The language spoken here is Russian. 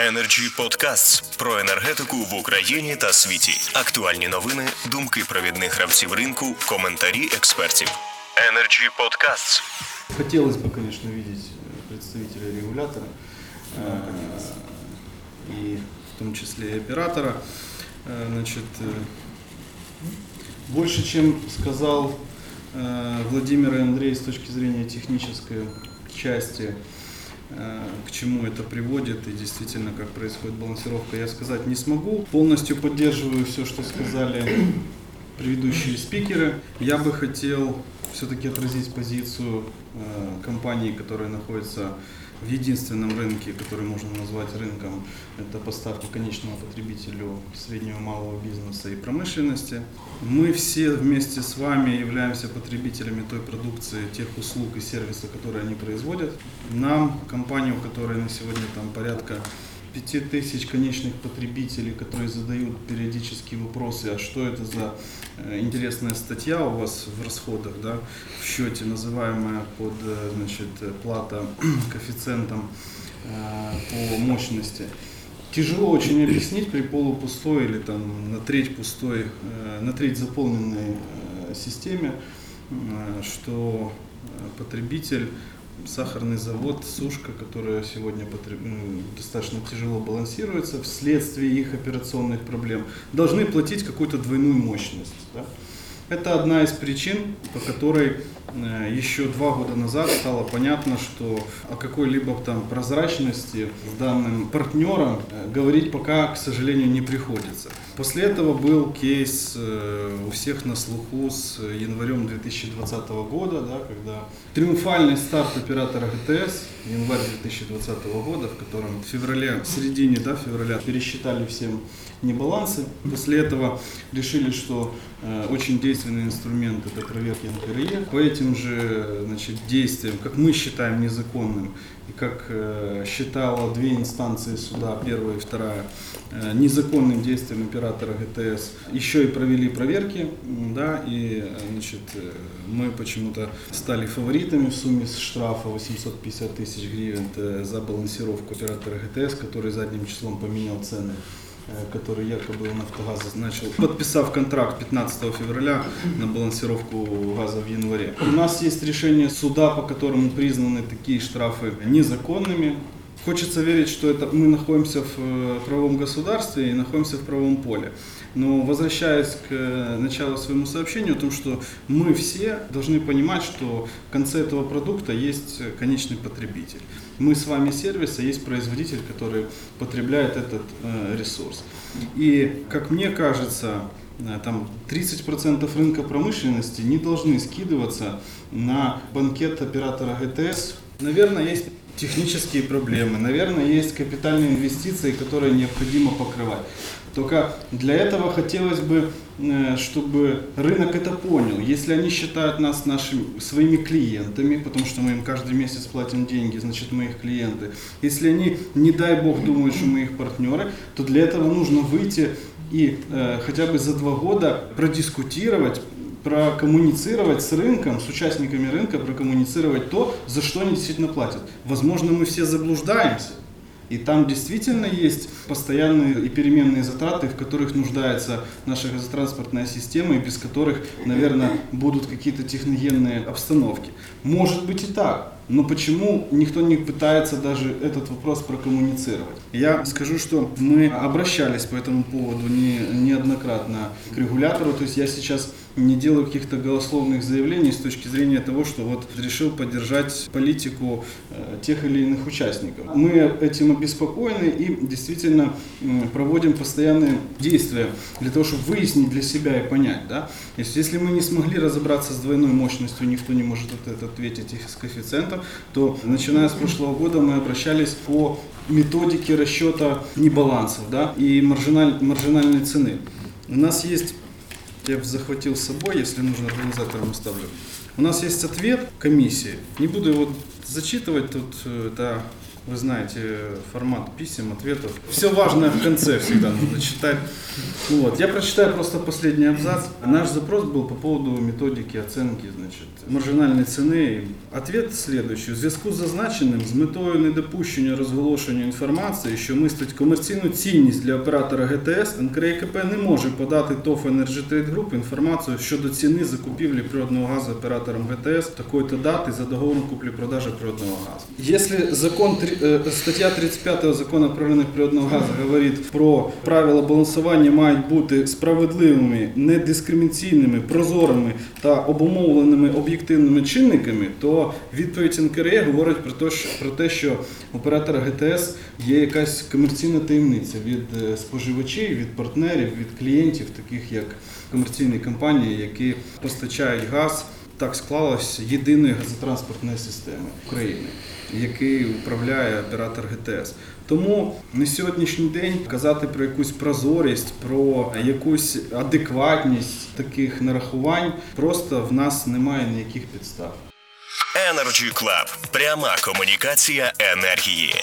Energy Podcasts про енергетику в Україні та світі. Актуальні новини, думки провідних гравців ринку, коментарі експертів. Energy Podcasts. Хотелось бы, конечно, видеть э, представителя регулятора, э, и в том числе и оператора. Э, Значит, э, больше, чем сказал э, Владимир и Андрей с точки зрения технической части, э, к чему это приводит и действительно как происходит балансировка, я сказать не смогу. Полностью поддерживаю все, что сказали предыдущие спикеры. Я бы хотел все-таки отразить позицию э, компании, которая находится в единственном рынке, который можно назвать рынком, это поставки конечному потребителю среднего и малого бизнеса и промышленности. Мы все вместе с вами являемся потребителями той продукции, тех услуг и сервисов, которые они производят. Нам, компании, у которой на сегодня там порядка 5000 конечных потребителей, которые задают периодически вопросы, а что это за э, интересная статья у вас в расходах, да, в счете, называемая под э, значит, э, плата коэффициентом по мощности. Тяжело очень объяснить при полупустой или там на треть пустой, на треть заполненной системе, что потребитель сахарный завод, сушка, которая сегодня потреб- ну, достаточно тяжело балансируется вследствие их операционных проблем, должны платить какую-то двойную мощность. да. Это одна из причин, по которой еще два года назад стало понятно, что о какой-либо там прозрачности с данным партнером э, говорить пока, к сожалению, не приходится. После этого был кейс э, у всех на слуху с январем 2020 года, да, когда триумфальный старт оператора ГТС, январь 2020 года, в котором в феврале, в середине да, февраля пересчитали всем небалансы. После этого решили, что э, очень действенный инструмент это проверки НКРЕ. По этим же значит, действиям, как мы считаем незаконным, и как э, считала две инстанции суда, первая и вторая, э, незаконным действием оператора ГТС, еще и провели проверки, да, и э, значит, э, мы почему-то стали фаворитами в сумме с штрафа 850 тысяч гривен. За балансировку оператора ГТС, который задним числом поменял цены который якобы у Нафтогаза начал, подписав контракт 15 февраля на балансировку газа в январе. У нас есть решение суда, по которому признаны такие штрафы незаконными. Хочется верить, что это мы находимся в э, правовом государстве и находимся в правовом поле. Но возвращаясь к э, началу своему сообщению о том, что мы все должны понимать, что в конце этого продукта есть конечный потребитель. Мы с вами сервис, а есть производитель, который потребляет этот э, ресурс. И, как мне кажется, там 30% рынка промышленности не должны скидываться на банкет оператора ГТС. Наверное, есть технические проблемы, наверное, есть капитальные инвестиции, которые необходимо покрывать. Только для этого хотелось бы, э, чтобы рынок это понял. Если они считают нас нашими, своими клиентами, потому что мы им каждый месяц платим деньги, значит мы их клиенты. Если они, не дай бог, думают, что мы их партнеры, то для этого нужно выйти и э, хотя бы за два года продискутировать, прокоммуницировать с рынком, с участниками рынка, прокоммуницировать то, за что они действительно платят. Возможно, мы все заблуждаемся. И там действительно есть постоянные и переменные затраты, в которых нуждается наша газотранспортная система, и без которых, наверное, будут какие-то техногенные обстановки. Может быть и так. Но почему никто не пытается даже этот вопрос прокоммуницировать? Я скажу, что мы обращались по этому поводу не, неоднократно к регулятору. То есть я сейчас не делаю каких-то голословных заявлений с точки зрения того, что вот решил поддержать политику э, тех или иных участников. Мы этим обеспокоены и действительно проводим постоянные действия для того, чтобы выяснить для себя и понять. Да? То есть, если мы не смогли разобраться с двойной мощностью, никто не может ответить их с коэффициентом, то начиная с прошлого года мы обращались по методике расчета небалансов да, и маржиналь, маржинальной цены. У нас есть я захватил с собой, если нужно, организаторам оставлю. У нас есть ответ комиссии. Не буду его зачитывать, тут это Вы знаете формат писем, ответов. Все важное в конце всегда нужно читать. Вот. Я прочитаю просто последний абзац. Наш запрос был по поводу методики оценки значить, маржинальної ціни. Ответ следующий. У зв'язку з зазначеним, з метою недопущення розголошення інформації, що містить комерційну цінність для оператора ГТС, НКРЕКП не може подати ТОФ Energy Trade Group інформацію щодо ціни закупівлі природного газу оператором ГТС такої-то дати за договором куплі-продажі природного газу. Если закон, три- э, стаття 35 закону про ринок природного газу говорить про правила балансування мають бути справедливими, недискримінаційними, прозорими та обумовленими об'єктивними чинниками, то відповідь НКРЕ говорить про те, про те, що у оператора ГТС є якась комерційна таємниця від е, споживачів, від партнерів, від клієнтів, таких як комерційні компанії, які постачають газ. Так склалось єдиної газотранспортної системи України, який управляє оператор ГТС. Тому на сьогоднішній день казати про якусь прозорість, про якусь адекватність таких нарахувань просто в нас немає ніяких підстав. Energy Club. Пряма комунікація енергії.